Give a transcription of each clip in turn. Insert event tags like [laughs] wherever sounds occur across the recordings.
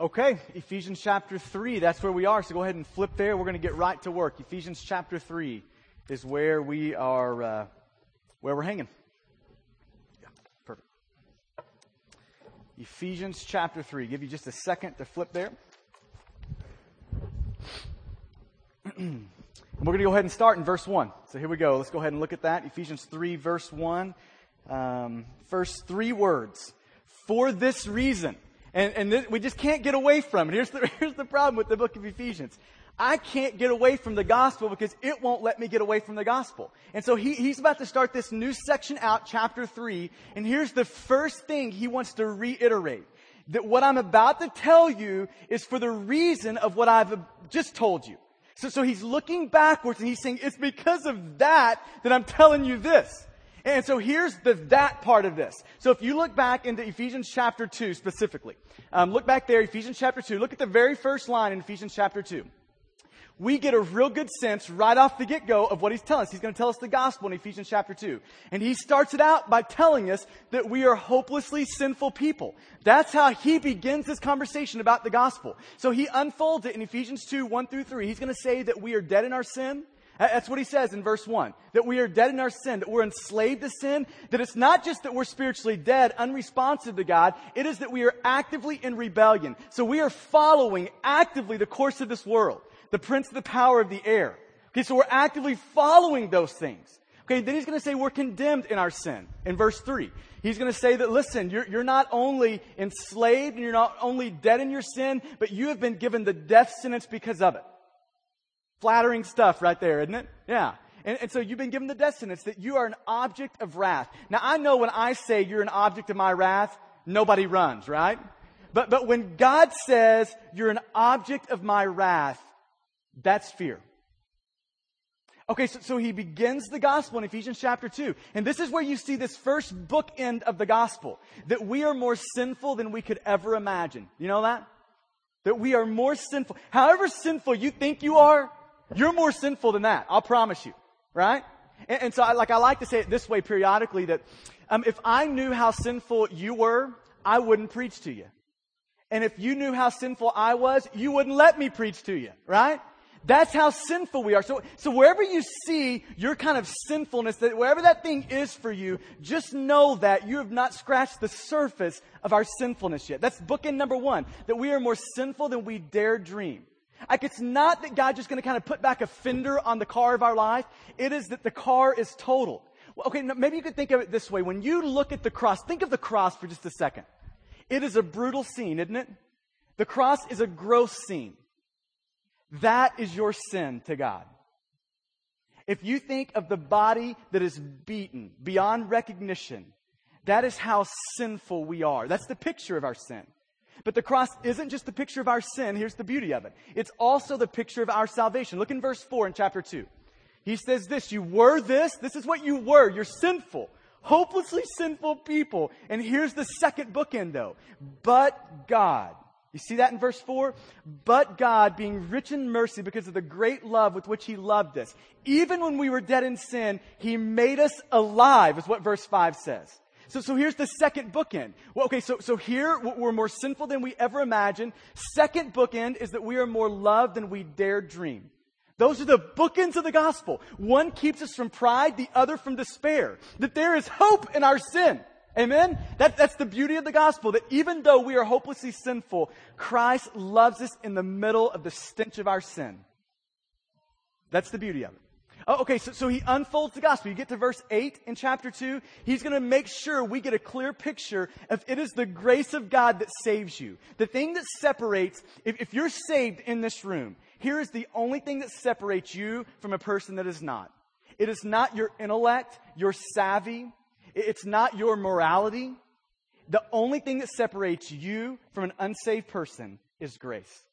Okay, Ephesians chapter 3, that's where we are. So go ahead and flip there. We're going to get right to work. Ephesians chapter 3 is where we are, uh, where we're hanging. Yeah, perfect. Ephesians chapter 3. Give you just a second to flip there. [clears throat] we're going to go ahead and start in verse 1. So here we go. Let's go ahead and look at that. Ephesians 3, verse 1. Um, first three words. For this reason. And, and th- we just can't get away from it. Here's the, [laughs] here's the problem with the book of Ephesians. I can't get away from the gospel because it won't let me get away from the gospel. And so he, he's about to start this new section out, chapter 3. And here's the first thing he wants to reiterate. That what I'm about to tell you is for the reason of what I've just told you. So, so he's looking backwards and he's saying, it's because of that that I'm telling you this. And so here's the that part of this. So if you look back into Ephesians chapter 2 specifically, um, look back there, Ephesians chapter 2, look at the very first line in Ephesians chapter 2. We get a real good sense right off the get-go of what he's telling us. He's going to tell us the gospel in Ephesians chapter 2. And he starts it out by telling us that we are hopelessly sinful people. That's how he begins this conversation about the gospel. So he unfolds it in Ephesians 2, 1 through 3. He's going to say that we are dead in our sin, that's what he says in verse 1. That we are dead in our sin, that we're enslaved to sin, that it's not just that we're spiritually dead, unresponsive to God, it is that we are actively in rebellion. So we are following actively the course of this world, the prince of the power of the air. Okay, so we're actively following those things. Okay, then he's going to say we're condemned in our sin in verse 3. He's going to say that, listen, you're, you're not only enslaved and you're not only dead in your sin, but you have been given the death sentence because of it. Flattering stuff right there, isn't it? Yeah. And, and, so you've been given the death that you are an object of wrath. Now I know when I say you're an object of my wrath, nobody runs, right? But, but when God says you're an object of my wrath, that's fear. Okay, so, so he begins the gospel in Ephesians chapter 2. And this is where you see this first bookend of the gospel. That we are more sinful than we could ever imagine. You know that? That we are more sinful. However sinful you think you are, you're more sinful than that. I'll promise you. Right? And, and so I, like, I like to say it this way periodically that, um, if I knew how sinful you were, I wouldn't preach to you. And if you knew how sinful I was, you wouldn't let me preach to you. Right? That's how sinful we are. So, so wherever you see your kind of sinfulness, that wherever that thing is for you, just know that you have not scratched the surface of our sinfulness yet. That's bookend number one, that we are more sinful than we dare dream. Like it's not that God's just going to kind of put back a fender on the car of our life. It is that the car is total. Okay, maybe you could think of it this way. When you look at the cross, think of the cross for just a second. It is a brutal scene, isn't it? The cross is a gross scene. That is your sin to God. If you think of the body that is beaten beyond recognition, that is how sinful we are. That's the picture of our sin. But the cross isn't just the picture of our sin. Here's the beauty of it. It's also the picture of our salvation. Look in verse 4 in chapter 2. He says this, you were this, this is what you were. You're sinful, hopelessly sinful people. And here's the second bookend though. But God. You see that in verse 4? But God, being rich in mercy because of the great love with which He loved us, even when we were dead in sin, He made us alive, is what verse 5 says. So, so here's the second bookend. Well, okay, so, so here we're more sinful than we ever imagined. Second bookend is that we are more loved than we dare dream. Those are the bookends of the gospel. One keeps us from pride, the other from despair. That there is hope in our sin. Amen? That, that's the beauty of the gospel, that even though we are hopelessly sinful, Christ loves us in the middle of the stench of our sin. That's the beauty of it. Oh, okay, so, so he unfolds the gospel. You get to verse 8 in chapter 2. He's going to make sure we get a clear picture of it is the grace of God that saves you. The thing that separates, if, if you're saved in this room, here is the only thing that separates you from a person that is not. It is not your intellect, your savvy. It's not your morality. The only thing that separates you from an unsaved person is grace.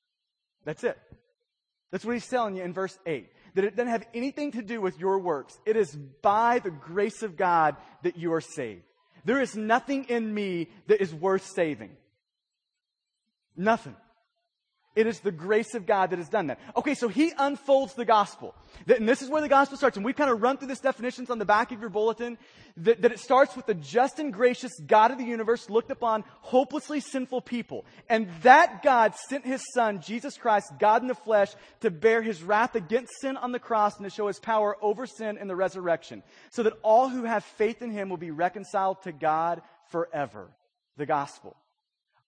That's it. That's what he's telling you in verse 8 that it doesn't have anything to do with your works. It is by the grace of God that you are saved. There is nothing in me that is worth saving. Nothing. It is the grace of God that has done that. Okay, so he unfolds the gospel. And this is where the gospel starts. And we've kind of run through this definitions on the back of your bulletin. That, that it starts with the just and gracious God of the universe looked upon hopelessly sinful people. And that God sent his son, Jesus Christ, God in the flesh, to bear his wrath against sin on the cross and to show his power over sin in the resurrection. So that all who have faith in him will be reconciled to God forever. The gospel.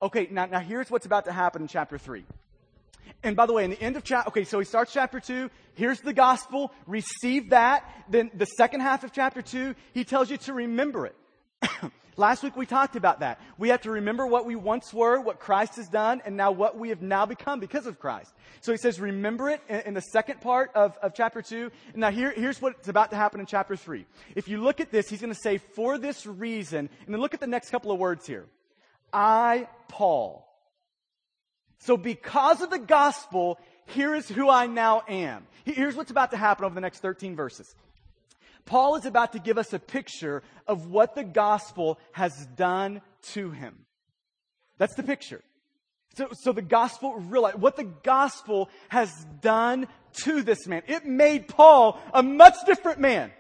Okay, now, now here's what's about to happen in chapter 3. And by the way, in the end of chapter, okay, so he starts chapter two. Here's the gospel. Receive that. Then the second half of chapter two, he tells you to remember it. [coughs] Last week we talked about that. We have to remember what we once were, what Christ has done, and now what we have now become because of Christ. So he says, remember it in, in the second part of, of chapter two. And now here, here's what's about to happen in chapter three. If you look at this, he's going to say, for this reason, and then look at the next couple of words here. I, Paul, so because of the gospel, here is who I now am. Here's what's about to happen over the next 13 verses. Paul is about to give us a picture of what the gospel has done to him. That's the picture. So, so the gospel realize what the gospel has done to this man. It made Paul a much different man.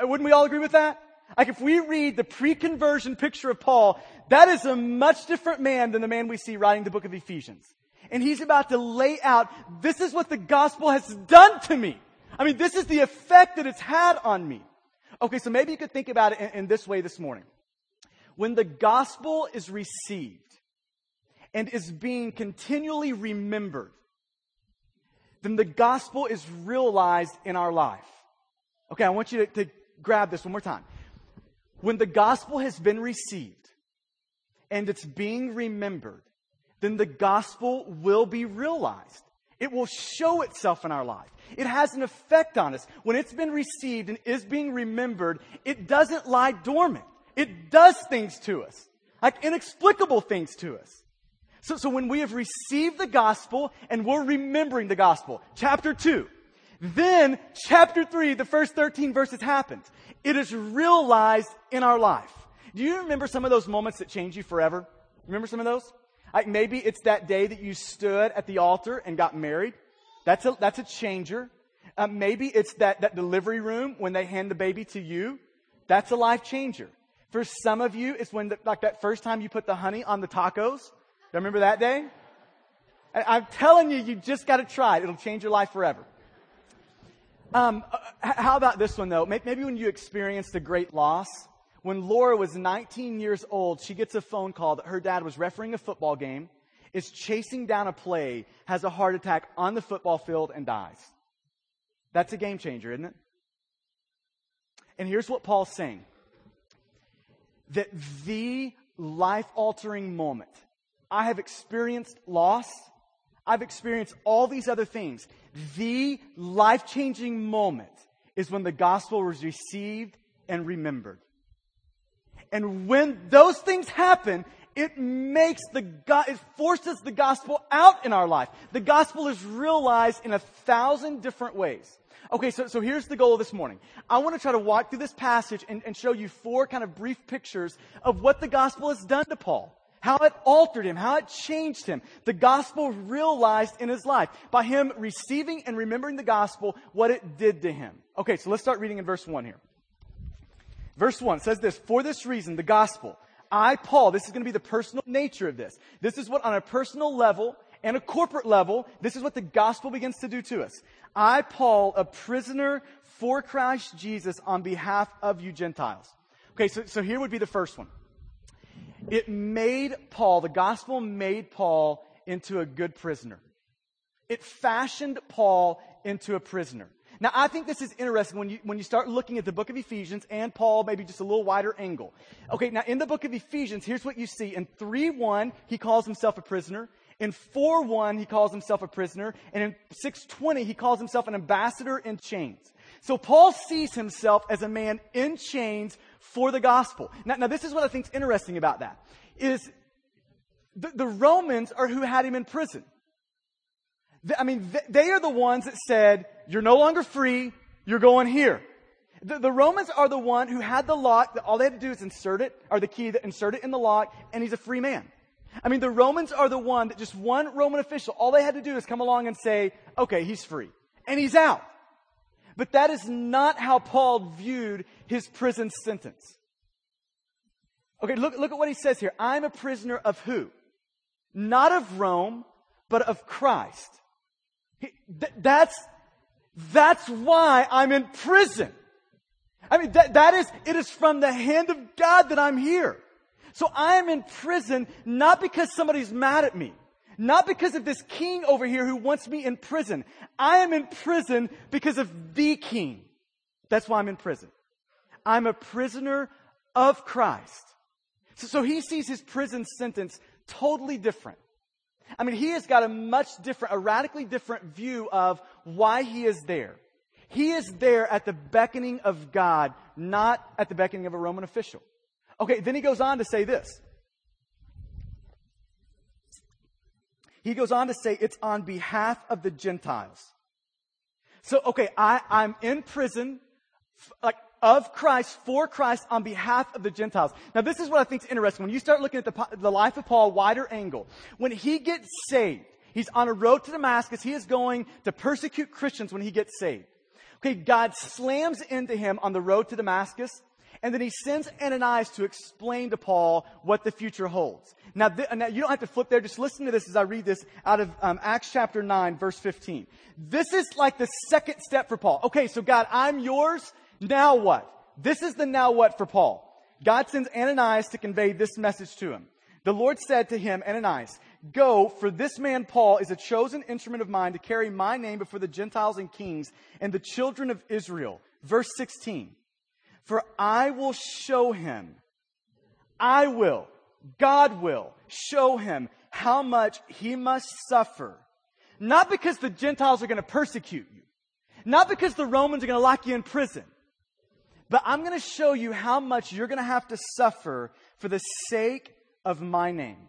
Uh, wouldn't we all agree with that? Like if we read the pre-conversion picture of Paul, that is a much different man than the man we see writing the book of Ephesians and he's about to lay out, this is what the gospel has done to me. I mean, this is the effect that it's had on me. Okay, so maybe you could think about it in, in this way this morning. When the gospel is received and is being continually remembered, then the gospel is realized in our life. Okay, I want you to, to grab this one more time. When the gospel has been received and it's being remembered, then the gospel will be realized. It will show itself in our life. It has an effect on us. When it's been received and is being remembered, it doesn't lie dormant. It does things to us, like inexplicable things to us. So, so when we have received the gospel and we're remembering the gospel, chapter 2, then chapter 3, the first 13 verses happens. It is realized in our life. Do you remember some of those moments that change you forever? Remember some of those? Like maybe it's that day that you stood at the altar and got married. That's a, that's a changer. Uh, maybe it's that, that delivery room when they hand the baby to you. That's a life changer. For some of you, it's when, the, like that first time you put the honey on the tacos. Do I Remember that day? I'm telling you, you just got to try it. It'll change your life forever. Um, uh, how about this one though? Maybe when you experienced a great loss, when Laura was 19 years old, she gets a phone call that her dad was refereeing a football game, is chasing down a play, has a heart attack on the football field, and dies. That's a game changer, isn't it? And here's what Paul's saying that the life altering moment, I have experienced loss, I've experienced all these other things. The life changing moment is when the gospel was received and remembered. And when those things happen, it makes the God, it forces the gospel out in our life. The gospel is realized in a thousand different ways. Okay, so, so here's the goal of this morning. I want to try to walk through this passage and, and show you four kind of brief pictures of what the gospel has done to Paul. How it altered him, how it changed him. The gospel realized in his life by him receiving and remembering the gospel, what it did to him. Okay, so let's start reading in verse 1 here. Verse 1 says this, for this reason, the gospel, I, Paul, this is going to be the personal nature of this. This is what on a personal level and a corporate level, this is what the gospel begins to do to us. I, Paul, a prisoner for Christ Jesus on behalf of you Gentiles. Okay, so, so here would be the first one. It made Paul, the gospel made Paul into a good prisoner. It fashioned Paul into a prisoner. Now, I think this is interesting when you, when you start looking at the book of Ephesians and Paul, maybe just a little wider angle. Okay, now in the book of Ephesians, here's what you see. In 3 1, he calls himself a prisoner. In 4 1, he calls himself a prisoner. And in 6.20, he calls himself an ambassador in chains. So Paul sees himself as a man in chains for the gospel. Now, now this is what I think is interesting about that. Is the, the Romans are who had him in prison. I mean, they are the ones that said, you're no longer free, you're going here. The, the, Romans are the one who had the lock, all they had to do is insert it, or the key that insert it in the lock, and he's a free man. I mean, the Romans are the one that just one Roman official, all they had to do is come along and say, okay, he's free. And he's out. But that is not how Paul viewed his prison sentence. Okay, look, look at what he says here. I'm a prisoner of who? Not of Rome, but of Christ. He, th- that's, that's why I'm in prison. I mean, that, that is, it is from the hand of God that I'm here. So I am in prison not because somebody's mad at me. Not because of this king over here who wants me in prison. I am in prison because of the king. That's why I'm in prison. I'm a prisoner of Christ. So, so he sees his prison sentence totally different. I mean, he has got a much different, a radically different view of why he is there. He is there at the beckoning of God, not at the beckoning of a Roman official. Okay, then he goes on to say this. He goes on to say it's on behalf of the Gentiles. So, okay, I, I'm in prison, like of Christ, for Christ, on behalf of the Gentiles. Now, this is what I think is interesting. When you start looking at the, the life of Paul, wider angle, when he gets saved, he's on a road to Damascus. He is going to persecute Christians when he gets saved. Okay, God slams into him on the road to Damascus, and then he sends Ananias to explain to Paul what the future holds. Now, th- now you don't have to flip there. Just listen to this as I read this out of um, Acts chapter 9, verse 15. This is like the second step for Paul. Okay, so God, I'm yours. Now what? This is the now what for Paul. God sends Ananias to convey this message to him. The Lord said to him, Ananias, go, for this man Paul is a chosen instrument of mine to carry my name before the Gentiles and kings and the children of Israel. Verse 16. For I will show him, I will, God will show him how much he must suffer. Not because the Gentiles are going to persecute you. Not because the Romans are going to lock you in prison. But I'm going to show you how much you're going to have to suffer for the sake of my name.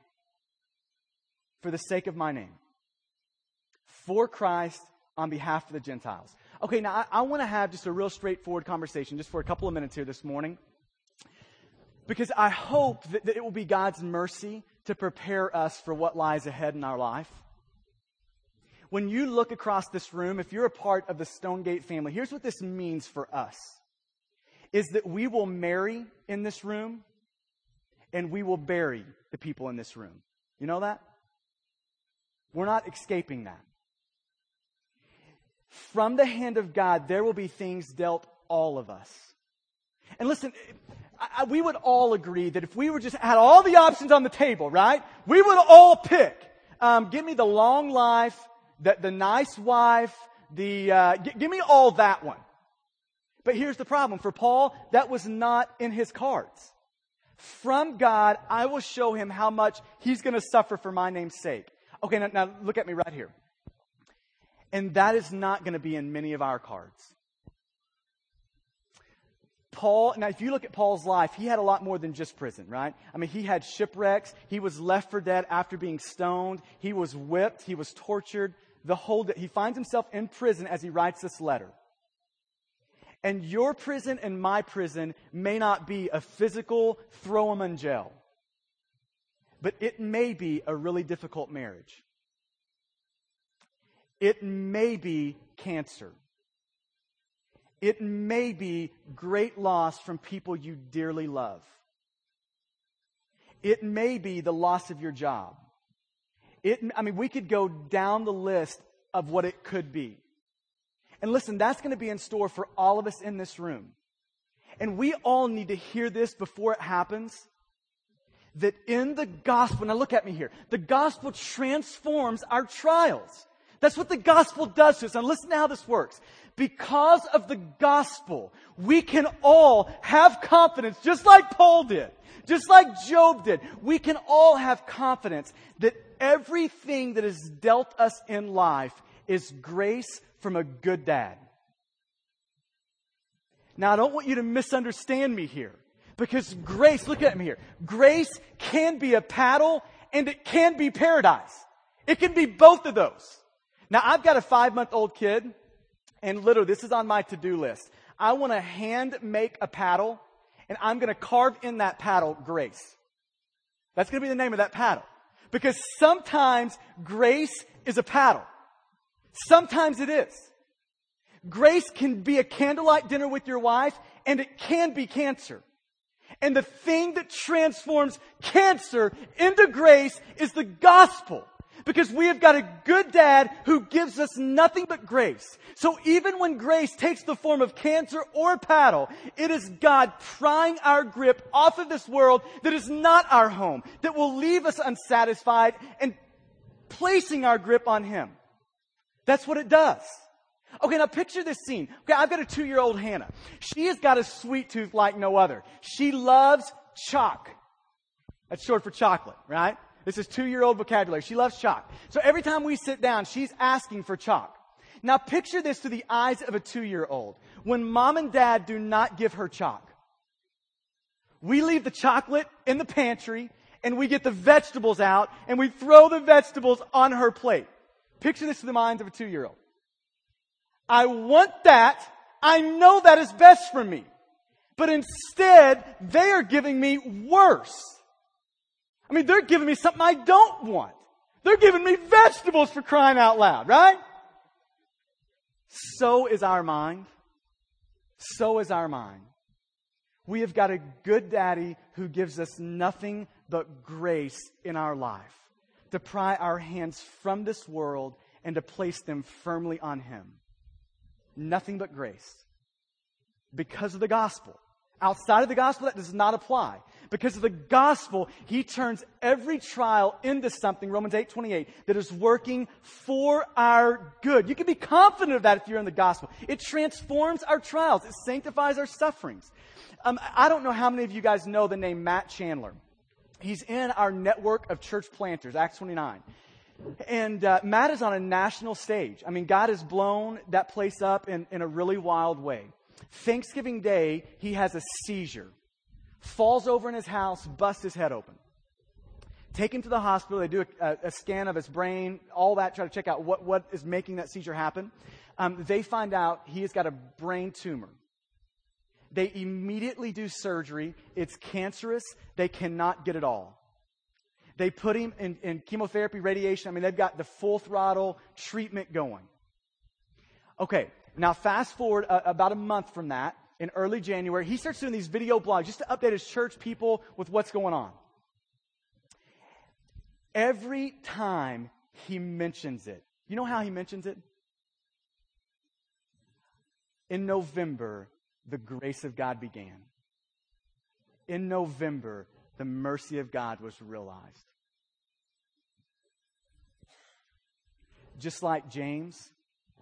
For the sake of my name. For Christ on behalf of the Gentiles. Okay, now I, I want to have just a real straightforward conversation just for a couple of minutes here this morning. Because I hope that, that it will be God's mercy to prepare us for what lies ahead in our life. When you look across this room, if you're a part of the Stonegate family, here's what this means for us is that we will marry in this room and we will bury the people in this room. You know that? We're not escaping that. From the hand of God, there will be things dealt all of us. And listen, I, we would all agree that if we were just had all the options on the table, right? We would all pick. Um, give me the long life, the, the nice wife, the uh, g- give me all that one. But here's the problem. For Paul, that was not in his cards. From God, I will show him how much he's going to suffer for my name's sake. Okay, now, now look at me right here. And that is not going to be in many of our cards. Paul, now if you look at Paul's life, he had a lot more than just prison, right? I mean, he had shipwrecks. He was left for dead after being stoned. He was whipped. He was tortured. The whole, he finds himself in prison as he writes this letter. And your prison and my prison may not be a physical throw him in jail, but it may be a really difficult marriage. It may be cancer. It may be great loss from people you dearly love. It may be the loss of your job. It, I mean, we could go down the list of what it could be. And listen, that's going to be in store for all of us in this room. And we all need to hear this before it happens. That in the gospel, now look at me here, the gospel transforms our trials. That's what the gospel does to us. Now listen to how this works. Because of the gospel, we can all have confidence, just like Paul did, just like Job did. We can all have confidence that everything that is dealt us in life is grace from a good dad. Now, I don't want you to misunderstand me here because grace, look at me here. Grace can be a paddle and it can be paradise. It can be both of those. Now, I've got a five month old kid and literally this is on my to do list. I want to hand make a paddle and I'm going to carve in that paddle grace. That's going to be the name of that paddle. Because sometimes grace is a paddle. Sometimes it is. Grace can be a candlelight dinner with your wife, and it can be cancer. And the thing that transforms cancer into grace is the gospel. Because we have got a good dad who gives us nothing but grace. So even when grace takes the form of cancer or paddle, it is God prying our grip off of this world that is not our home, that will leave us unsatisfied and placing our grip on Him. That's what it does. Okay, now picture this scene. Okay, I've got a two year old Hannah. She has got a sweet tooth like no other. She loves chalk. That's short for chocolate, right? This is two year old vocabulary. She loves chalk. So every time we sit down, she's asking for chalk. Now picture this through the eyes of a two year old. When mom and dad do not give her chalk, we leave the chocolate in the pantry and we get the vegetables out and we throw the vegetables on her plate. Picture this through the minds of a two year old. I want that. I know that is best for me. But instead, they are giving me worse. I mean, they're giving me something I don't want. They're giving me vegetables for crying out loud, right? So is our mind. So is our mind. We have got a good daddy who gives us nothing but grace in our life to pry our hands from this world and to place them firmly on him nothing but grace. Because of the gospel. Outside of the gospel, that does not apply. Because of the gospel, he turns every trial into something, Romans 8 28, that is working for our good. You can be confident of that if you're in the gospel. It transforms our trials, it sanctifies our sufferings. Um, I don't know how many of you guys know the name Matt Chandler. He's in our network of church planters, Acts 29. And uh, Matt is on a national stage. I mean, God has blown that place up in, in a really wild way. Thanksgiving Day, he has a seizure, falls over in his house, busts his head open. Take him to the hospital. They do a, a scan of his brain, all that, try to check out what, what is making that seizure happen. Um, they find out he has got a brain tumor. They immediately do surgery. It's cancerous. They cannot get it all. They put him in, in chemotherapy, radiation. I mean, they've got the full throttle treatment going. Okay, now fast forward uh, about a month from that, in early January, he starts doing these video blogs just to update his church people with what's going on. Every time he mentions it, you know how he mentions it? In November, the grace of God began. In November, the mercy of God was realized. Just like James,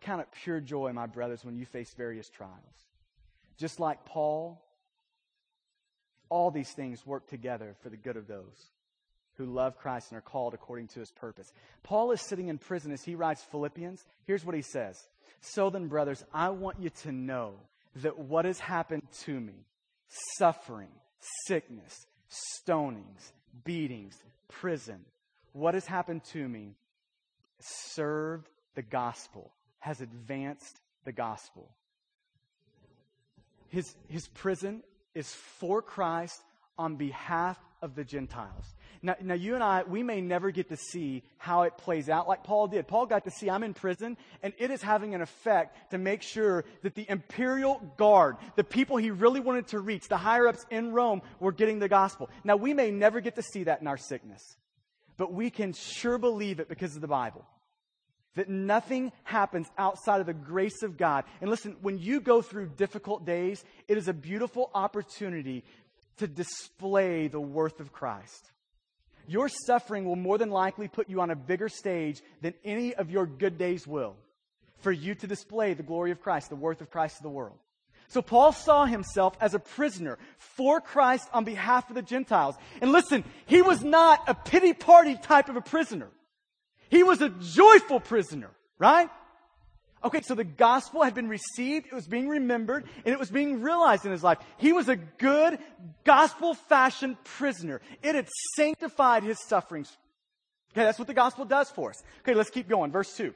count it pure joy, my brothers, when you face various trials. Just like Paul, all these things work together for the good of those who love Christ and are called according to his purpose. Paul is sitting in prison as he writes Philippians. Here's what he says So then, brothers, I want you to know that what has happened to me suffering, sickness, stonings, beatings, prison. What has happened to me served the gospel, has advanced the gospel. His, his prison is for Christ on behalf of the Gentiles. Now, now, you and I, we may never get to see how it plays out like Paul did. Paul got to see, I'm in prison, and it is having an effect to make sure that the imperial guard, the people he really wanted to reach, the higher ups in Rome, were getting the gospel. Now, we may never get to see that in our sickness, but we can sure believe it because of the Bible. That nothing happens outside of the grace of God. And listen, when you go through difficult days, it is a beautiful opportunity to display the worth of Christ. Your suffering will more than likely put you on a bigger stage than any of your good days will for you to display the glory of Christ, the worth of Christ to the world. So Paul saw himself as a prisoner for Christ on behalf of the Gentiles. And listen, he was not a pity party type of a prisoner. He was a joyful prisoner, right? Okay, so the gospel had been received, it was being remembered, and it was being realized in his life. He was a good, gospel fashioned prisoner. It had sanctified his sufferings. Okay, that's what the gospel does for us. Okay, let's keep going. Verse 2.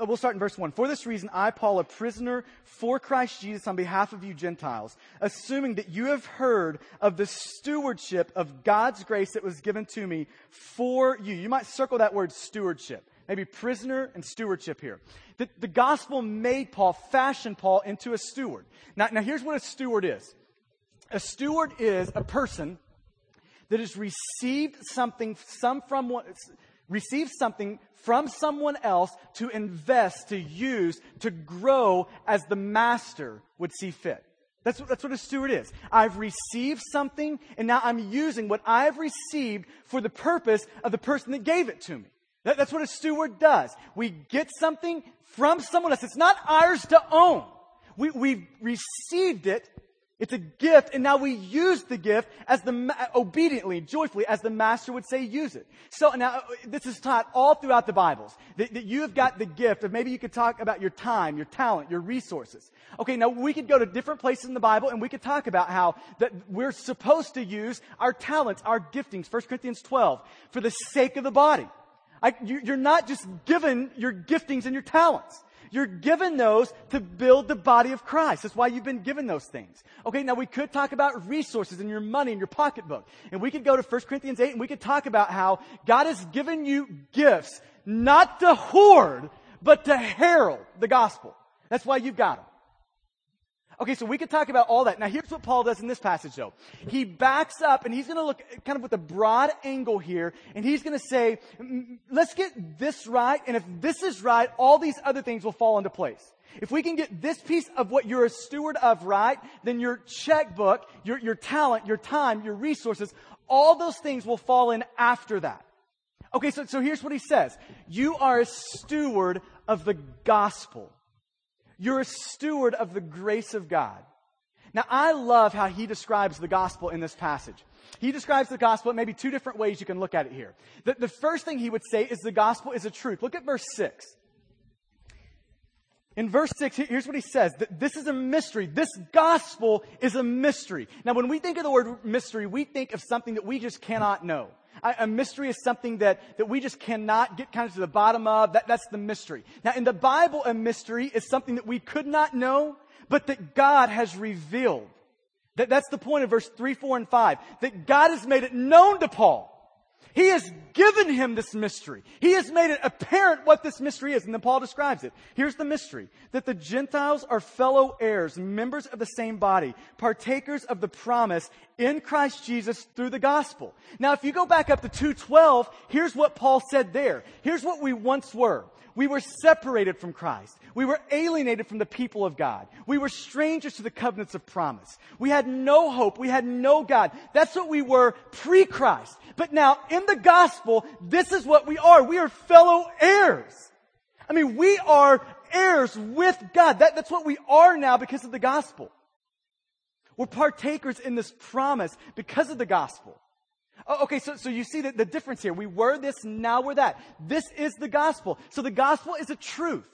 Uh, we'll start in verse 1. For this reason, I, Paul, a prisoner for Christ Jesus on behalf of you Gentiles, assuming that you have heard of the stewardship of God's grace that was given to me for you. You might circle that word stewardship. Maybe prisoner and stewardship here. The, the gospel made Paul, fashioned Paul into a steward. Now, now here's what a steward is. A steward is a person that has received something some from received something from someone else to invest, to use, to grow as the master would see fit. That's, that's what a steward is. I've received something, and now I'm using what I've received for the purpose of the person that gave it to me. That, that's what a steward does. We get something from someone else. It's not ours to own. We, we've received it it's a gift, and now we use the gift as the obediently, joyfully, as the master would say, use it. So now this is taught all throughout the Bibles that, that you have got the gift of maybe you could talk about your time, your talent, your resources. Okay, now we could go to different places in the Bible and we could talk about how that we're supposed to use our talents, our giftings, 1 Corinthians 12, for the sake of the body. I, you, you're not just given your giftings and your talents. You're given those to build the body of Christ. That's why you've been given those things. Okay, now we could talk about resources and your money and your pocketbook. And we could go to 1 Corinthians 8 and we could talk about how God has given you gifts not to hoard, but to herald the gospel. That's why you've got them. Okay, so we could talk about all that. Now here's what Paul does in this passage though. He backs up and he's going to look kind of with a broad angle here and he's going to say, let's get this right and if this is right, all these other things will fall into place. If we can get this piece of what you're a steward of right, then your checkbook, your, your talent, your time, your resources, all those things will fall in after that. Okay, so, so here's what he says. You are a steward of the gospel. You're a steward of the grace of God. Now, I love how he describes the gospel in this passage. He describes the gospel in maybe two different ways you can look at it here. The, the first thing he would say is the gospel is a truth. Look at verse 6. In verse 6, here's what he says that this is a mystery. This gospel is a mystery. Now, when we think of the word mystery, we think of something that we just cannot know. A mystery is something that, that we just cannot get kind of to the bottom of. That, that's the mystery. Now, in the Bible, a mystery is something that we could not know, but that God has revealed. That, that's the point of verse 3, 4, and 5. That God has made it known to Paul. He has given him this mystery. He has made it apparent what this mystery is. And then Paul describes it. Here's the mystery. That the Gentiles are fellow heirs, members of the same body, partakers of the promise in Christ Jesus through the gospel. Now, if you go back up to 212, here's what Paul said there. Here's what we once were. We were separated from Christ. We were alienated from the people of God. We were strangers to the covenants of promise. We had no hope. We had no God. That's what we were pre-Christ. But now in the gospel, this is what we are. We are fellow heirs. I mean, we are heirs with God. That, that's what we are now because of the gospel. We're partakers in this promise because of the gospel. Oh, okay, so, so you see the, the difference here. We were this, now we're that. This is the gospel. So the gospel is a truth.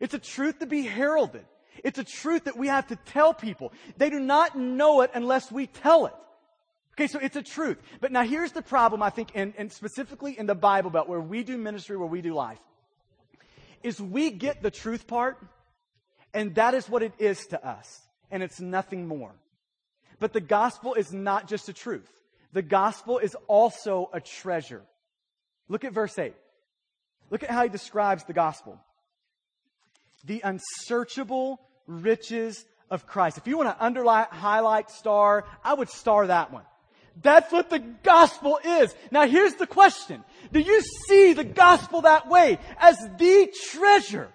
It's a truth to be heralded. It's a truth that we have to tell people. They do not know it unless we tell it. Okay, so it's a truth. But now here's the problem, I think, and, and specifically in the Bible Belt, where we do ministry, where we do life, is we get the truth part, and that is what it is to us, and it's nothing more. But the gospel is not just a truth. The gospel is also a treasure. Look at verse 8. Look at how he describes the gospel. The unsearchable riches of Christ. If you want to underline, highlight, star, I would star that one. That's what the gospel is. Now here's the question. Do you see the gospel that way? As the treasure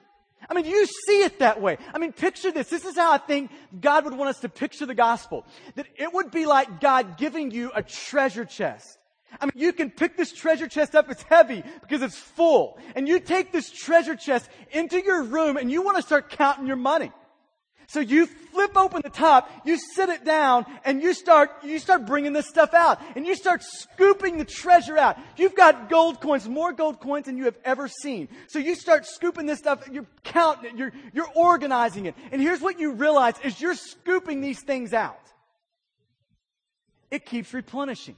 I mean, you see it that way. I mean, picture this. This is how I think God would want us to picture the gospel. That it would be like God giving you a treasure chest. I mean, you can pick this treasure chest up. It's heavy because it's full. And you take this treasure chest into your room and you want to start counting your money. So you flip open the top, you sit it down, and you start, you start bringing this stuff out. And you start scooping the treasure out. You've got gold coins, more gold coins than you have ever seen. So you start scooping this stuff, you're counting it, you're, you're organizing it. And here's what you realize is you're scooping these things out. It keeps replenishing.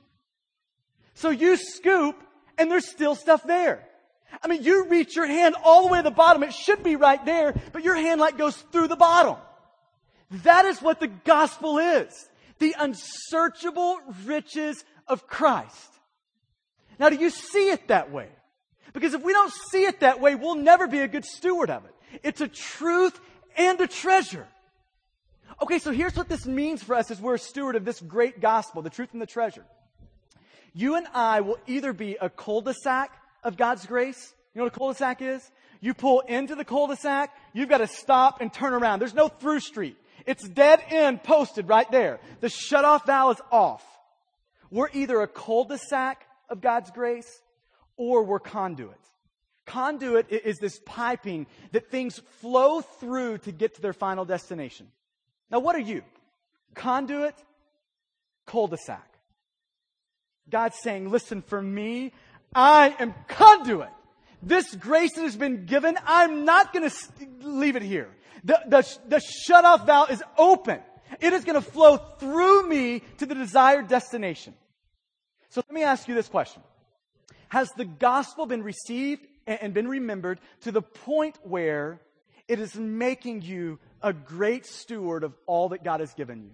So you scoop, and there's still stuff there. I mean, you reach your hand all the way to the bottom. It should be right there, but your hand like goes through the bottom. That is what the gospel is. The unsearchable riches of Christ. Now, do you see it that way? Because if we don't see it that way, we'll never be a good steward of it. It's a truth and a treasure. Okay, so here's what this means for us as we're a steward of this great gospel, the truth and the treasure. You and I will either be a cul-de-sac of God's grace. You know what a cul-de-sac is? You pull into the cul-de-sac, you've got to stop and turn around. There's no through street. It's dead end posted right there. The shut-off valve is off. We're either a cul-de-sac of God's grace or we're conduits. Conduit is this piping that things flow through to get to their final destination. Now, what are you? Conduit, cul-de-sac. God's saying, listen, for me, I am conduit. This grace that has been given, I'm not going to leave it here. The, the, the shut off valve is open. It is going to flow through me to the desired destination. So let me ask you this question. Has the gospel been received and been remembered to the point where it is making you a great steward of all that God has given you?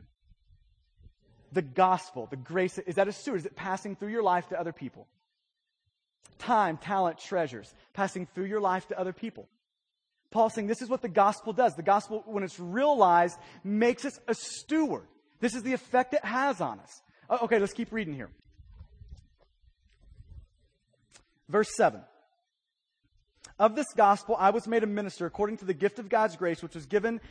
The gospel, the grace, is that a steward? Is it passing through your life to other people? Time, talent, treasures, passing through your life to other people. Paul's saying this is what the gospel does. The gospel, when it's realized, makes us a steward. This is the effect it has on us. Uh, okay, let's keep reading here. Verse 7. Of this gospel I was made a minister according to the gift of God's grace, which was given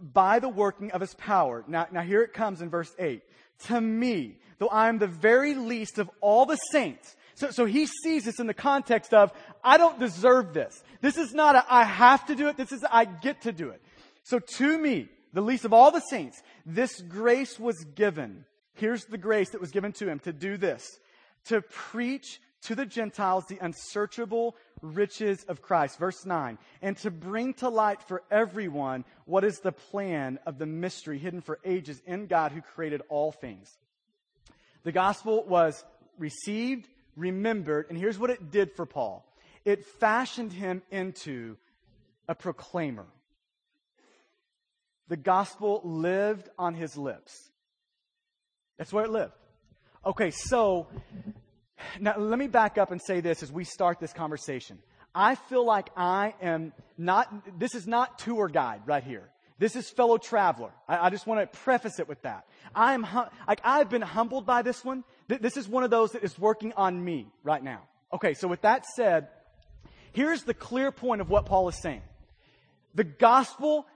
by the working of his power. Now, now here it comes in verse 8. To me, though I am the very least of all the saints. So, so he sees this in the context of, I don't deserve this. This is not a, I have to do it. This is, I get to do it. So to me, the least of all the saints, this grace was given. Here's the grace that was given to him to do this. To preach to the Gentiles the unsearchable riches of Christ. Verse 9. And to bring to light for everyone what is the plan of the mystery hidden for ages in God who created all things. The gospel was received, remembered, and here's what it did for Paul it fashioned him into a proclaimer. The gospel lived on his lips. That's where it lived. Okay, so now, let me back up and say this as we start this conversation. I feel like I am not, this is not tour guide right here. This is fellow traveler. I, I just want to preface it with that. I am, like, I've been humbled by this one. This is one of those that is working on me right now. Okay, so with that said, here's the clear point of what Paul is saying. The gospel,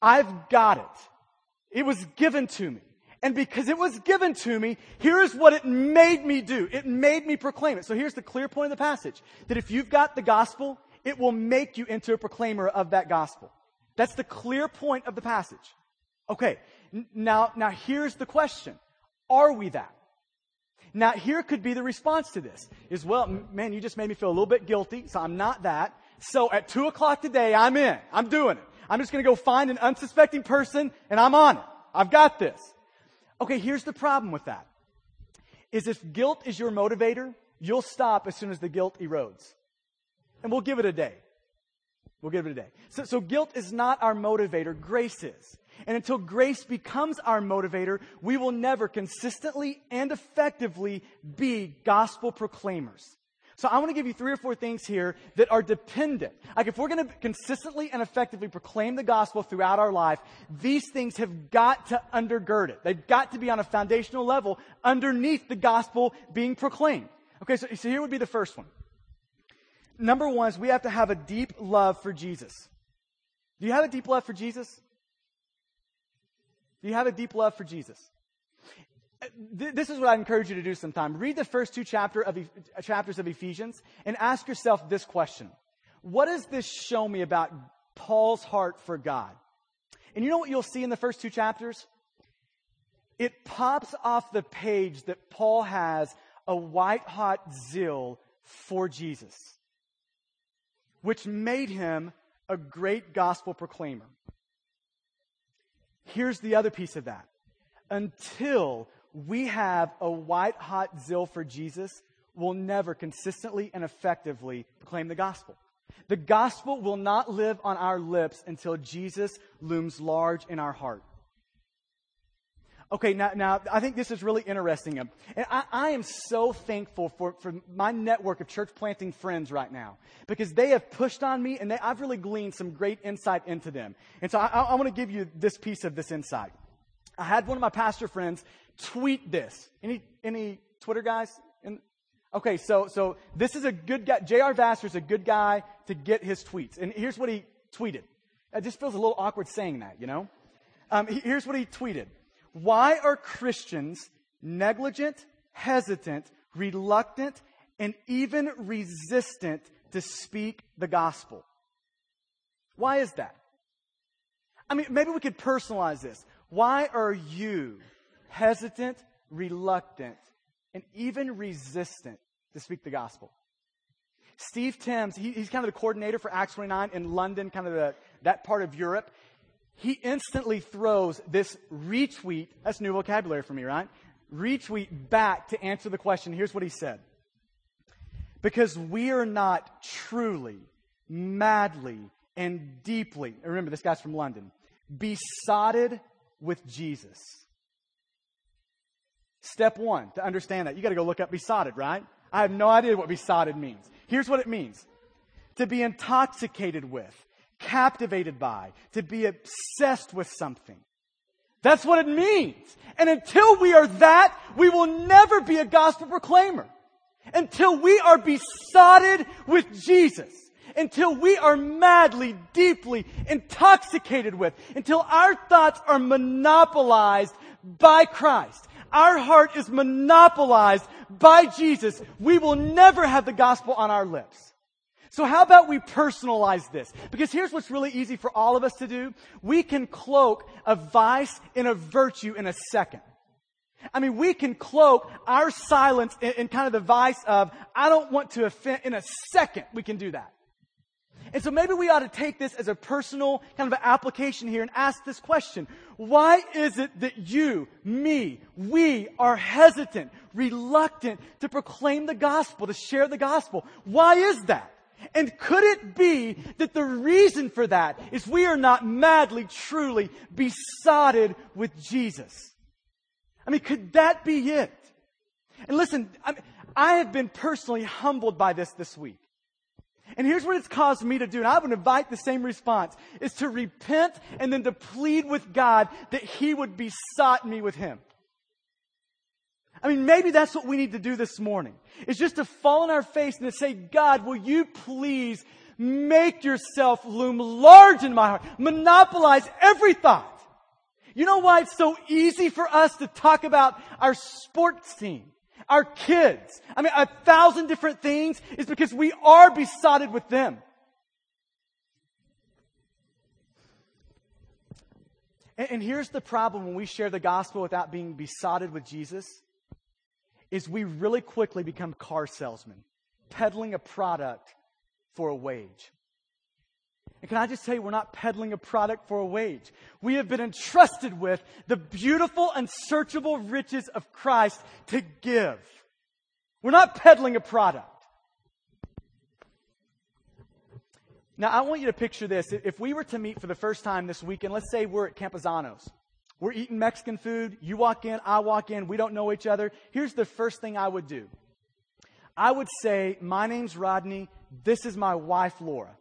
I've got it. It was given to me. And because it was given to me, here's what it made me do. It made me proclaim it. So here's the clear point of the passage. That if you've got the gospel, it will make you into a proclaimer of that gospel. That's the clear point of the passage. Okay. Now, now here's the question. Are we that? Now here could be the response to this is, well, man, you just made me feel a little bit guilty, so I'm not that. So at two o'clock today, I'm in. I'm doing it. I'm just going to go find an unsuspecting person and I'm on it. I've got this. Okay, here's the problem with that. Is if guilt is your motivator, you'll stop as soon as the guilt erodes. And we'll give it a day. We'll give it a day. So, so guilt is not our motivator, grace is. And until grace becomes our motivator, we will never consistently and effectively be gospel proclaimers. So I want to give you three or four things here that are dependent. Like if we're going to consistently and effectively proclaim the gospel throughout our life, these things have got to undergird it. They've got to be on a foundational level underneath the gospel being proclaimed. Okay, so, so here would be the first one. Number one is we have to have a deep love for Jesus. Do you have a deep love for Jesus? Do you have a deep love for Jesus? Uh, this is what I encourage you to do sometime. Read the first two chapter of, uh, chapters of Ephesians and ask yourself this question. What does this show me about Paul's heart for God? And you know what you'll see in the first two chapters? It pops off the page that Paul has a white hot zeal for Jesus, which made him a great gospel proclaimer. Here's the other piece of that. Until we have a white hot zeal for Jesus, we'll never consistently and effectively proclaim the gospel. The gospel will not live on our lips until Jesus looms large in our heart. Okay, now, now I think this is really interesting. And I, I am so thankful for, for my network of church planting friends right now because they have pushed on me and they, I've really gleaned some great insight into them. And so I, I want to give you this piece of this insight. I had one of my pastor friends tweet this. Any, any Twitter guys? In, okay, so, so this is a good guy. J.R. Is a good guy to get his tweets. And here's what he tweeted. It just feels a little awkward saying that, you know? Um, here's what he tweeted. Why are Christians negligent, hesitant, reluctant, and even resistant to speak the gospel? Why is that? I mean, maybe we could personalize this. Why are you hesitant, reluctant, and even resistant to speak the gospel? Steve Timmis, he, he's kind of the coordinator for Acts 29 in London, kind of the, that part of Europe he instantly throws this retweet. That's new vocabulary for me, right? Retweet back to answer the question. Here's what he said. Because we are not truly, madly, and deeply, remember this guy's from London, besotted with Jesus. Step one, to understand that, you got to go look up besotted, right? I have no idea what besotted means. Here's what it means to be intoxicated with, captivated by, to be obsessed with something. That's what it means. And until we are that, we will never be a gospel proclaimer. Until we are besotted with Jesus. Until we are madly, deeply intoxicated with. Until our thoughts are monopolized by Christ. Our heart is monopolized by Jesus. We will never have the gospel on our lips. So how about we personalize this? Because here's what's really easy for all of us to do. We can cloak a vice in a virtue in a second. I mean, we can cloak our silence in, in kind of the vice of, I don't want to offend, in a second we can do that. And so maybe we ought to take this as a personal kind of application here and ask this question. Why is it that you, me, we are hesitant, reluctant to proclaim the gospel, to share the gospel? Why is that? And could it be that the reason for that is we are not madly, truly besotted with Jesus? I mean, could that be it? And listen, I, mean, I have been personally humbled by this this week. And here's what it's caused me to do, and I would invite the same response, is to repent and then to plead with God that He would besot me with Him. I mean, maybe that's what we need to do this morning. Is just to fall on our face and to say, God, will you please make yourself loom large in my heart? Monopolize every thought. You know why it's so easy for us to talk about our sports team, our kids? I mean, a thousand different things is because we are besotted with them. And, and here's the problem when we share the gospel without being besotted with Jesus is we really quickly become car salesmen, peddling a product for a wage. And can I just you, we're not peddling a product for a wage. We have been entrusted with the beautiful, unsearchable riches of Christ to give. We're not peddling a product. Now, I want you to picture this. If we were to meet for the first time this weekend, let's say we're at Campesano's. We're eating Mexican food. You walk in, I walk in. We don't know each other. Here's the first thing I would do I would say, My name's Rodney. This is my wife, Laura.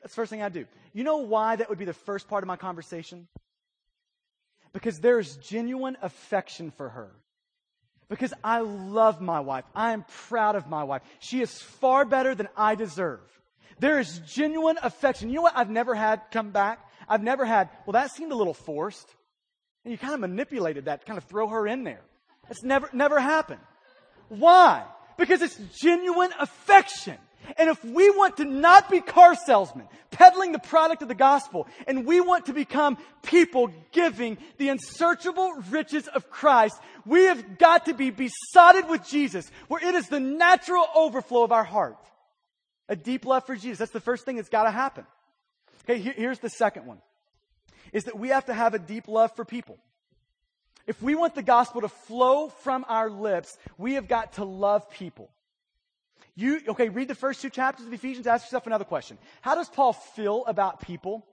That's the first thing I do. You know why that would be the first part of my conversation? Because there is genuine affection for her. Because I love my wife. I am proud of my wife. She is far better than I deserve. There is genuine affection. You know what I've never had come back? I've never had, well, that seemed a little forced. And you kind of manipulated that kind of throw her in there. That's never, never happened. Why? Because it's genuine affection. And if we want to not be car salesmen, peddling the product of the gospel, and we want to become people giving the unsearchable riches of Christ, we have got to be besotted with Jesus, where it is the natural overflow of our heart. A deep love for Jesus. That's the first thing that's got to happen. Okay, here, here's the second one. Is that we have to have a deep love for people. if we want the gospel to flow from our lips, we have got to love people. You, okay, read the first two chapters of Ephesians, ask yourself another question. How does Paul feel about people?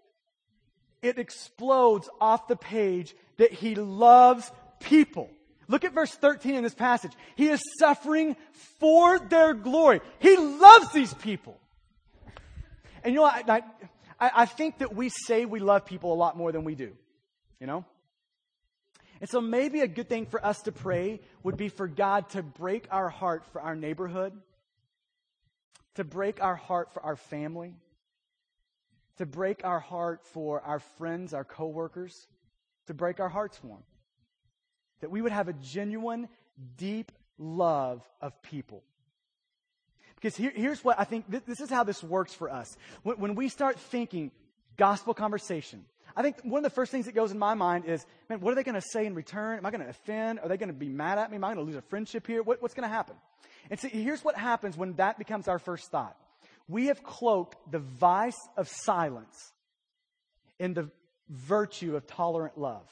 It explodes off the page that he loves people. Look at verse 13 in this passage. He is suffering for their glory. He loves these people. And you know, I, I, I think that we say we love people a lot more than we do. You know? And so maybe a good thing for us to pray would be for God to break our heart for our neighborhood, to break our heart for our family, to break our heart for our friends, our coworkers, to break our hearts for them. That we would have a genuine, deep love of people. Because here, here's what I think this, this, is how this works for us. When, when we start thinking gospel conversation, I think one of the first things that goes in my mind is, man, what are they going to say in return? Am I going to offend? Are they going to be mad at me? Am I going to lose a friendship here? What, what's going to happen? And see, here's what happens when that becomes our first thought. We have cloaked the vice of silence in the virtue of tolerant love.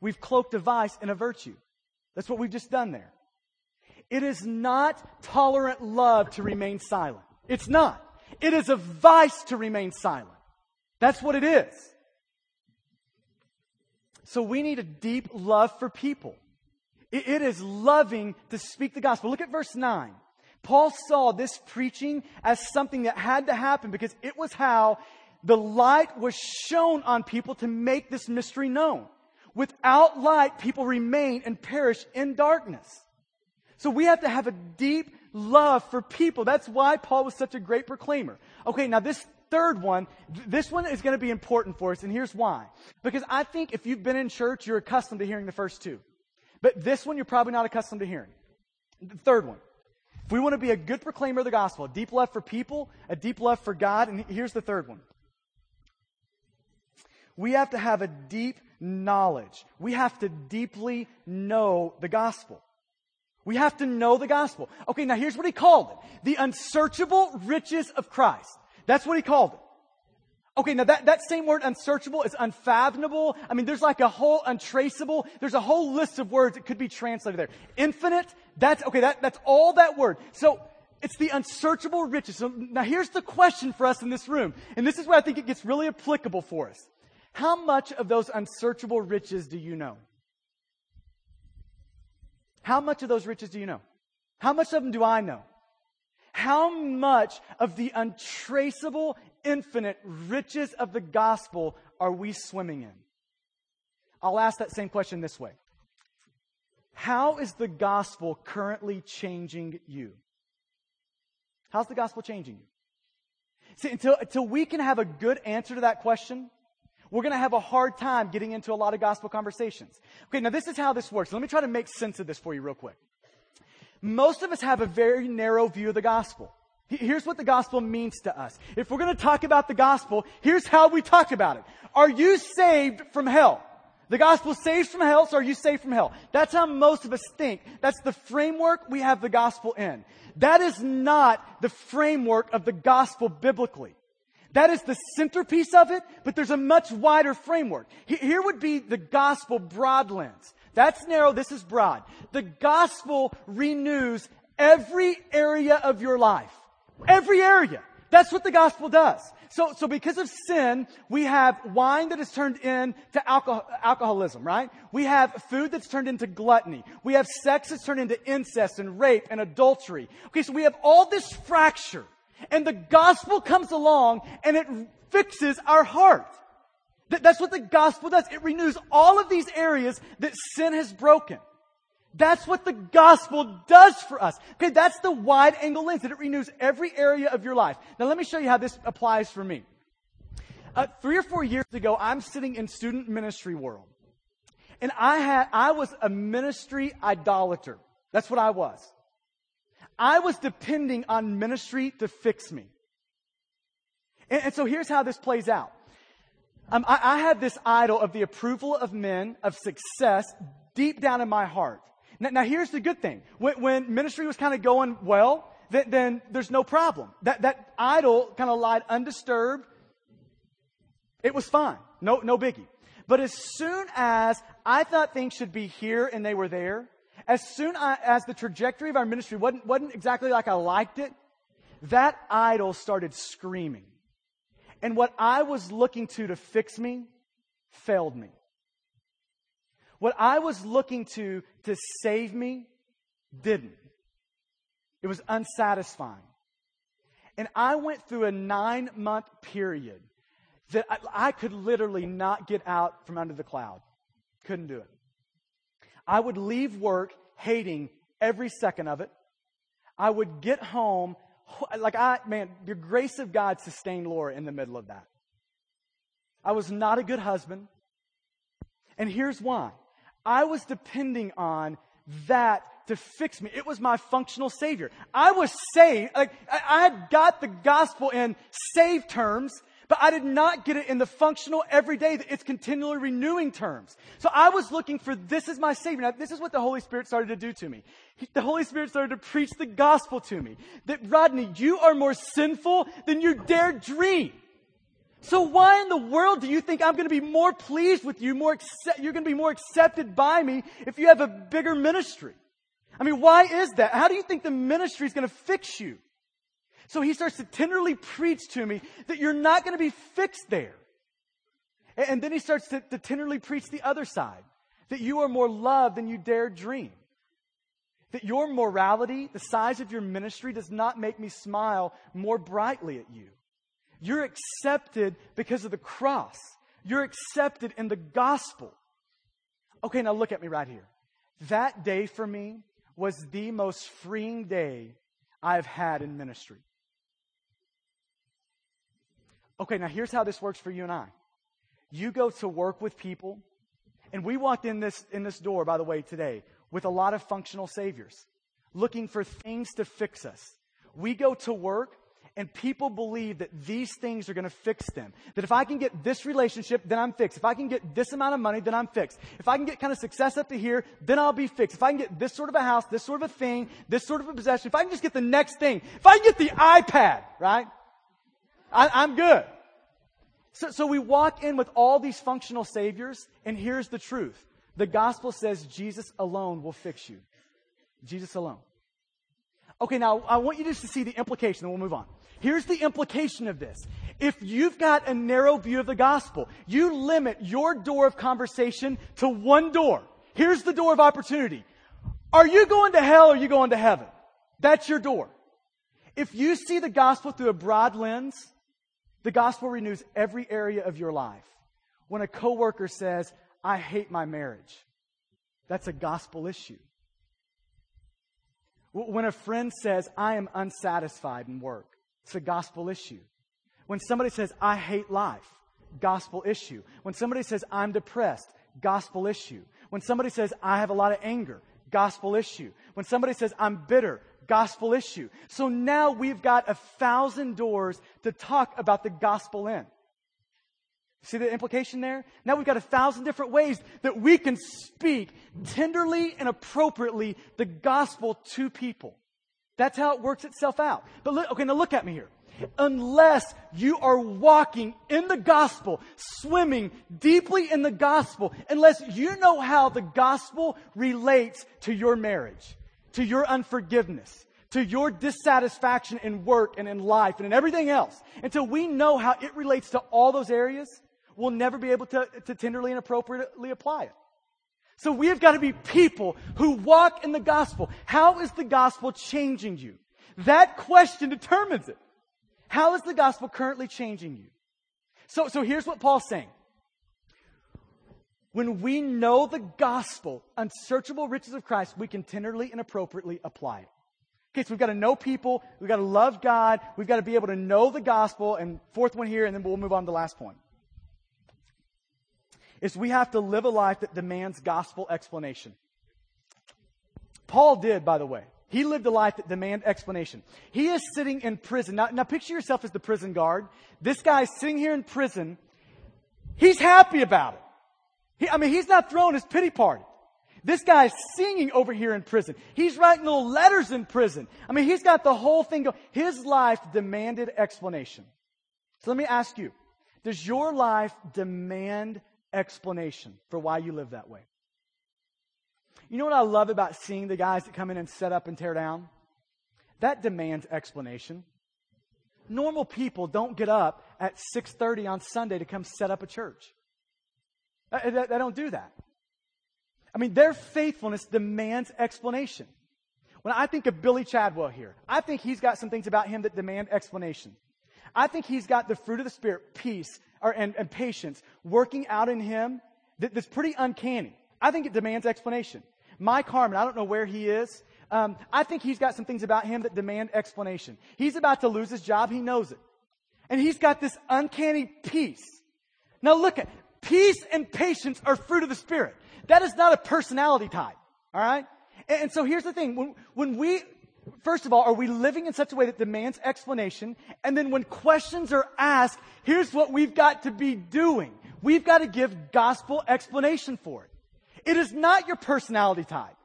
We've cloaked a vice in a virtue. That's what we've just done there. It is not tolerant love to remain silent. It's not. It is a vice to remain silent. That's what it is. So we need a deep love for people. it is loving to speak the gospel. Look at verse 9. Paul saw this preaching as something that had to happen because it was how the light was shown on people to make this mystery known. Without light, people remain and perish in darkness. So we have to have a deep love for people. That's why Paul was such a great proclaimer. Okay, now this third one, this one is going to be important for us, and here's why. Because I think if you've been in church, you're accustomed to hearing the first two. But this one you're probably not accustomed to hearing. The third one. If we want to be a good proclaimer of the gospel, a deep love for people, a deep love for God, and here's the third one. We have to have a deep knowledge. We have to deeply know the gospel. We have to know the gospel. Okay, now here's what he called it. The unsearchable riches of Christ. That's what he called it. Okay, now that, that same word unsearchable is unfathomable. I mean, there's like a whole untraceable. There's a whole list of words that could be translated there. Infinite, that's, okay, that, that's all that word. So, it's the unsearchable riches. So now here's the question for us in this room. And this is where I think it gets really applicable for us. How much of those unsearchable riches do you know? How much of those riches do you know? How much of them do I know? How much of the untraceable, infinite riches of the gospel are we swimming in? I'll ask that same question this way How is the gospel currently changing you? How's the gospel changing you? See, until, until we can have a good answer to that question, we're going to have a hard time getting into a lot of gospel conversations. Okay, now this is how this works. Let me try to make sense of this for you real quick. Most of us have a very narrow view of the gospel. Here's what the gospel means to us. If we're going to talk about the gospel, here's how we talk about it. Are you saved from hell? The gospel saves from hell, so are you saved from hell? That's how most of us think. That's the framework we have the gospel in. That is not the framework of the gospel biblically. That is the centerpiece of it, but there's a much wider framework. Here would be the gospel broad lens. That's narrow, this is broad. The gospel renews every area of your life. Every area. That's what the gospel does. So, so because of sin, we have wine that is turned into alcohol, alcoholism, right? We have food that's turned into gluttony. We have sex that's turned into incest and rape and adultery. Okay, so we have all this fracture. And the gospel comes along and it fixes our heart. That's what the gospel does. It renews all of these areas that sin has broken. That's what the gospel does for us. Okay, that's the wide angle lens that it renews every area of your life. Now let me show you how this applies for me. Uh, three or four years ago, I'm sitting in student ministry world. And I had, I was a ministry idolater. That's what I was. I was depending on ministry to fix me. And, and so here's how this plays out. Um, I, I have this idol of the approval of men, of success, deep down in my heart. Now, now here's the good thing. When, when ministry was kind of going well, then, then, there's no problem. That, that idol kind of lied undisturbed. It was fine. No, no biggie. But as soon as I thought things should be here and they were there, as soon as the trajectory of our ministry wasn't, wasn't exactly like I liked it, that idol started screaming. And what I was looking to to fix me failed me. What I was looking to to save me didn't. It was unsatisfying. And I went through a nine month period that I, I, could literally not get out from under the cloud. Couldn't do it. I would leave work hating every second of it. I would get home, like I, man, the grace of God sustained Laura in the middle of that. I was not a good husband. And here's why. I was depending on that to fix me. It was my functional savior. I was saved. Like, I had got the gospel in saved terms, but I did not get it in the functional everyday, that it's continually renewing terms. So I was looking for this is my Savior. Now, this is what the Holy Spirit started to do to me. The Holy Spirit started to preach the gospel to me. That, Rodney, you are more sinful than you dare dream. So why in the world do you think I'm going to be more pleased with you, more accept, you're going to be more accepted by me if you have a bigger ministry? I mean, why is that? How do you think the ministry is going to fix you? So he starts to tenderly preach to me that you're not going to be fixed there. And then he starts to, to tenderly preach the other side that you are more loved than you dare dream. That your morality, the size of your ministry, does not make me smile more brightly at you. You're accepted because of the cross. You're accepted in the gospel. Okay, now look at me right here. That day for me was the most freeing day I've had in ministry. Okay, now here's how this works for you and I. You go to work with people, and we walked in this, in this door, by the way, today, with a lot of functional saviors, looking for things to fix us. We go to work, and people believe that these things are going to fix them. That if I can get this relationship, then I'm fixed. If I can get this amount of money, then I'm fixed. If I can get kind of success up to here, then I'll be fixed. If I can get this sort of a house, this sort of a thing, this sort of a possession, if I can just get the next thing, if I can get the iPad, right? I, am good. So, so we walk in with all these functional saviors, and here's the truth. The gospel says Jesus alone will fix you. Jesus alone. Okay, now I want you just to see the implication, then we'll move on. Here's the implication of this. If you've got a narrow view of the gospel, you limit your door of conversation to one door. Here's the door of opportunity. Are you going to hell or are you going to heaven? That's your door. If you see the gospel through a broad lens, the gospel renews every area of your life. When a coworker says, I hate my marriage, that's a gospel issue. When a friend says, I am unsatisfied in work, it's a gospel issue. When somebody says, I hate life, gospel issue. When somebody says, I'm depressed, gospel issue. When somebody says, I have a lot of anger, gospel issue. When somebody says, I'm bitter, gospel issue. So now we've got a thousand doors to talk about the gospel in. See the implication there? Now we've got a thousand different ways that we can speak tenderly and appropriately the gospel to people. That's how it works itself out. But look, okay, now look at me here. Unless you are walking in the gospel, swimming deeply in the gospel, unless you know how the gospel relates to your marriage, to your unforgiveness, to your dissatisfaction in work and in life and in everything else, until we know how it relates to all those areas, we'll never be able to, to tenderly and appropriately apply it. So we have got to be people who walk in the gospel. How is the gospel changing you? That question determines it. How is the gospel currently changing you? So, so here's what Paul's saying. When we know the gospel, unsearchable riches of Christ, we can tenderly and appropriately apply it. Okay, so we've got to know people, we've got to love God, we've got to be able to know the gospel, and fourth one here, and then we'll move on to the last point. Is we have to live a life that demands gospel explanation. Paul did, by the way. He lived a life that demanded explanation. He is sitting in prison. Now, now picture yourself as the prison guard. This guy is sitting here in prison. He's happy about it. He, I mean, he's not throwing his pity party. This guy is singing over here in prison. He's writing little letters in prison. I mean, he's got the whole thing going. His life demanded explanation. So let me ask you, does your life demand explanation for why you live that way. You know what I love about seeing the guys that come in and set up and tear down? That demands explanation. Normal people don't get up at 6:30 on Sunday to come set up a church. They, they don't do that. I mean, their faithfulness demands explanation. When I think of Billy Chadwell here, I think he's got some things about him that demand explanation. I think he's got the fruit of the Spirit, peace or, and, and patience, working out in him that, that's pretty uncanny. I think it demands explanation. Mike Harmon, I don't know where he is. Um, I think he's got some things about him that demand explanation. He's about to lose his job. He knows it. And he's got this uncanny peace. Now look at, peace and patience are fruit of the Spirit. That is not a personality type. All right? And, and so here's the thing. When, when we, first of all, are we living in such a way that demands explanation? And then when questions are asked, here's what we've got to be doing. We've got to give gospel explanation for it. It is not your personality type.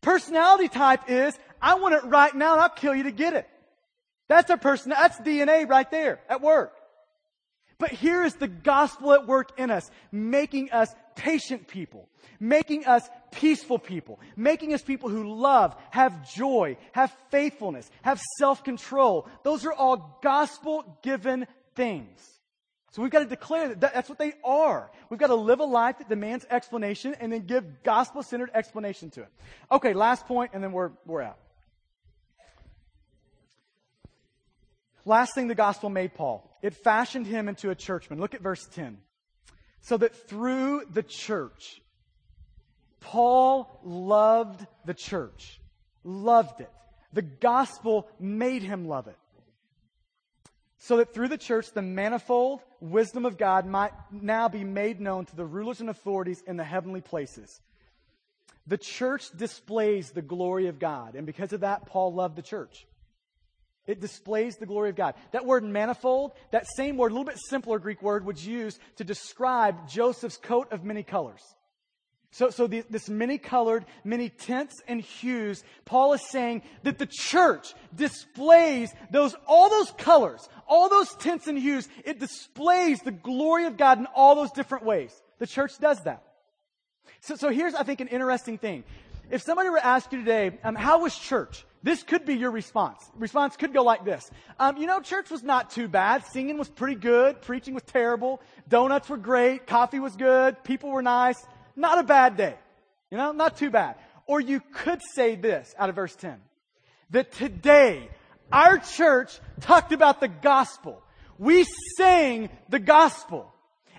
Personality type is, I want it right now and I'll kill you to get it. That's a person, that's DNA right there at work. But here is the gospel at work in us, making us patient people, making us peaceful people, making us people who love, have joy, have faithfulness, have self-control. Those are all gospel given things. So we've got to declare that that's what they are. We've got to live a life that demands explanation and then give gospel centered explanation to it. Okay, last point and then we're, we're out. Last thing the gospel made Paul. It fashioned him into a churchman. Look at verse 10. So that through the church, Paul loved the church, loved it. The gospel made him love it. So that through the church, the manifold wisdom of God might now be made known to the rulers and authorities in the heavenly places. The church displays the glory of God. And because of that, Paul loved the church. It displays the glory of God. That word manifold, that same word, a little bit simpler Greek word, was used to describe Joseph's coat of many colors. So, so the, this many colored, many tints and hues, Paul is saying that the church displays those, all those colors, all those tints and hues. It displays the glory of God in all those different ways. The church does that. So, so here's, I think, an interesting thing. If somebody were to ask you today, um, how was church? This could be your response. Response could go like this. Um, you know, church was not too bad. Singing was pretty good. Preaching was terrible. Donuts were great. Coffee was good. People were nice. Not a bad day. You know, not too bad. Or you could say this out of verse 10. That today, our church talked about the gospel. We sang the gospel.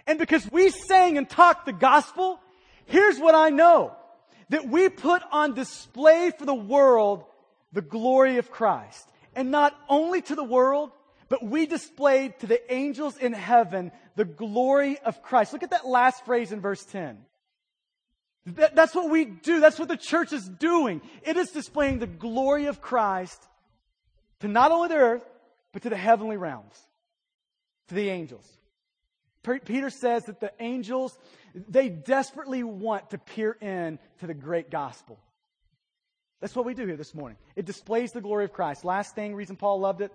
And because we sang and talked the gospel, here's what I know. That we put on display for the world the glory of Christ. And not only to the world, but we displayed to the angels in heaven the glory of Christ. Look at that last phrase in verse 10. That, that's what we do. That's what the church is doing. It is displaying the glory of Christ to not only the earth, but to the heavenly realms, to the angels. Peter says that the angels, they desperately want to peer in to the great gospel. That's what we do here this morning. It displays the glory of Christ. Last thing, reason Paul loved it.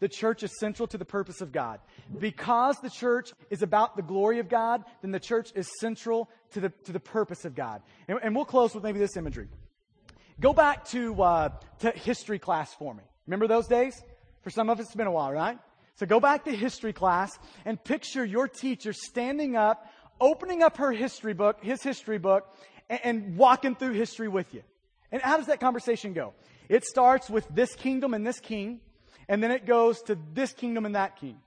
The church is central to the purpose of God. Because the church is about the glory of God, then the church is central to the, to the purpose of God. And, and we'll close with maybe this imagery. Go back to, uh, to history class for me. Remember those days? For some of us, it's been a while, right? So go back to history class and picture your teacher standing up, opening up her history book, his history book, and, and walking through history with you. And how does that conversation go? It starts with this kingdom and this king, and then it goes to this kingdom and that king.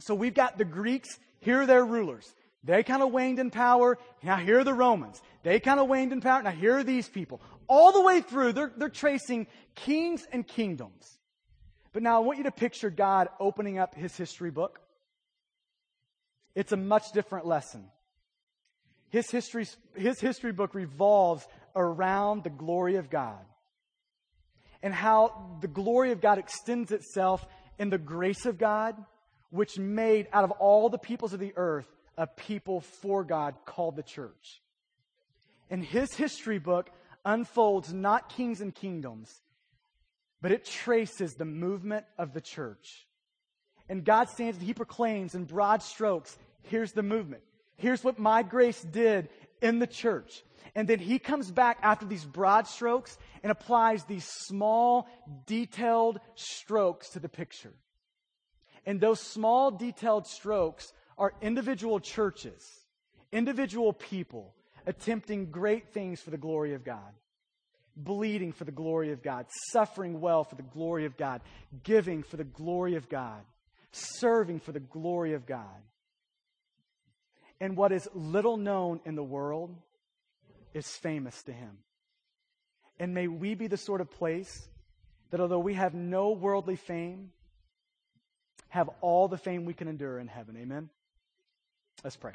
So we've got the Greeks, here are their rulers. They kind of waned in power. Now here are the Romans. They kind of waned in power. Now here are these people. All the way through, they're, they're tracing kings and kingdoms. But now I want you to picture God opening up his history book. It's a much different lesson. His his history book revolves around the glory of God and how the glory of God extends itself in the grace of God, which made out of all the peoples of the earth a people for God called the church. And his history book unfolds not kings and kingdoms, but it traces the movement of the church. And God stands and he proclaims in broad strokes, here's the movement. Here's what my grace did in the church. And then he comes back after these broad strokes and applies these small, detailed strokes to the picture. And those small, detailed strokes are individual churches, individual people attempting great things for the glory of God, bleeding for the glory of God, suffering well for the glory of God, giving for the glory of God, serving for the glory of God. And what is little known in the world is famous to Him. And may we be the sort of place that although we have no worldly fame, have all the fame we can endure in heaven. Amen? Let's pray.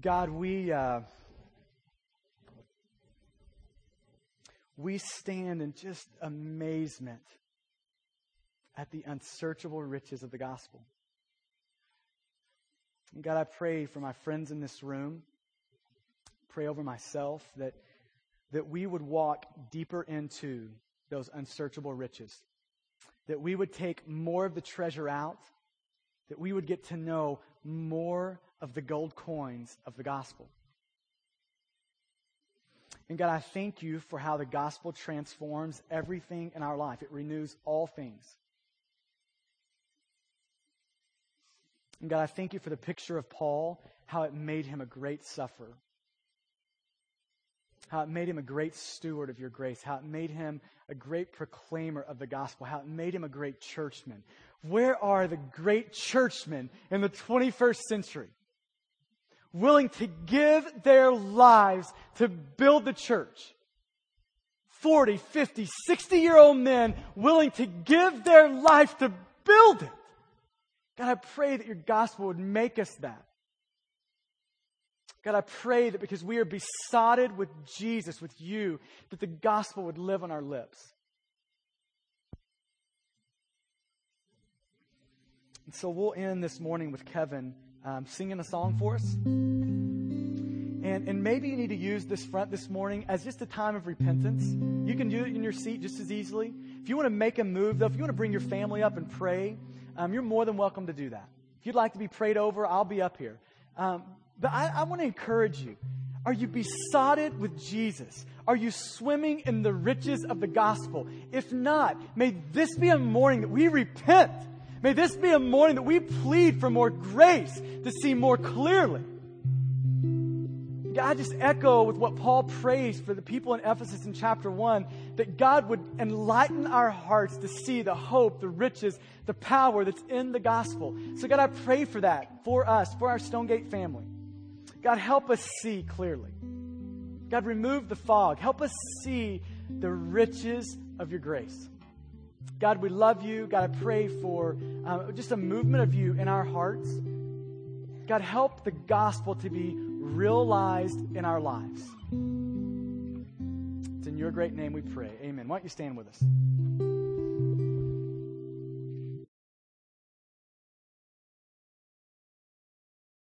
God, we uh, we stand in just amazement at the unsearchable riches of the gospel. And God, I pray for my friends in this room, pray over myself that, that we would walk deeper into those unsearchable riches, that we would take more of the treasure out, that we would get to know more of the gold coins of the gospel. And God, I thank you for how the gospel transforms everything in our life. It renews all things. And God, I thank you for the picture of Paul, how it made him a great sufferer, how it made him a great steward of your grace, how it made him a great proclaimer of the gospel, how it made him a great churchman. Where are the great churchmen in the 21st century? Willing to give their lives to build the church. 40, 50, 60 year old men willing to give their life to build it. God, I pray that your gospel would make us that. God, I pray that because we are besotted with Jesus, with you, that the gospel would live on our lips. And so we'll end this morning with Kevin um, singing a song for us. And, and maybe you need to use this front this morning as just a time of repentance. You can do it in your seat just as easily. If you want to make a move, though, if you want to bring your family up and pray, um, you're more than welcome to do that. If you'd like to be prayed over, I'll be up here. Um, but I, I want to encourage you. Are you besotted with Jesus? Are you swimming in the riches of the gospel? If not, may this be a morning that we repent. May this be a morning that we plead for more grace to see more clearly. God, just echo with what Paul prays for the people in Ephesus in chapter 1 that God would enlighten our hearts to see the hope, the riches, the power that's in the gospel. So, God, I pray for that for us, for our Stonegate family. God, help us see clearly. God, remove the fog. Help us see the riches of your grace. God, we love you. God, I pray for uh, just a movement of you in our hearts. God, help the gospel to be realized in our lives. It's in your great name we pray. Amen. Why don't you stand with us?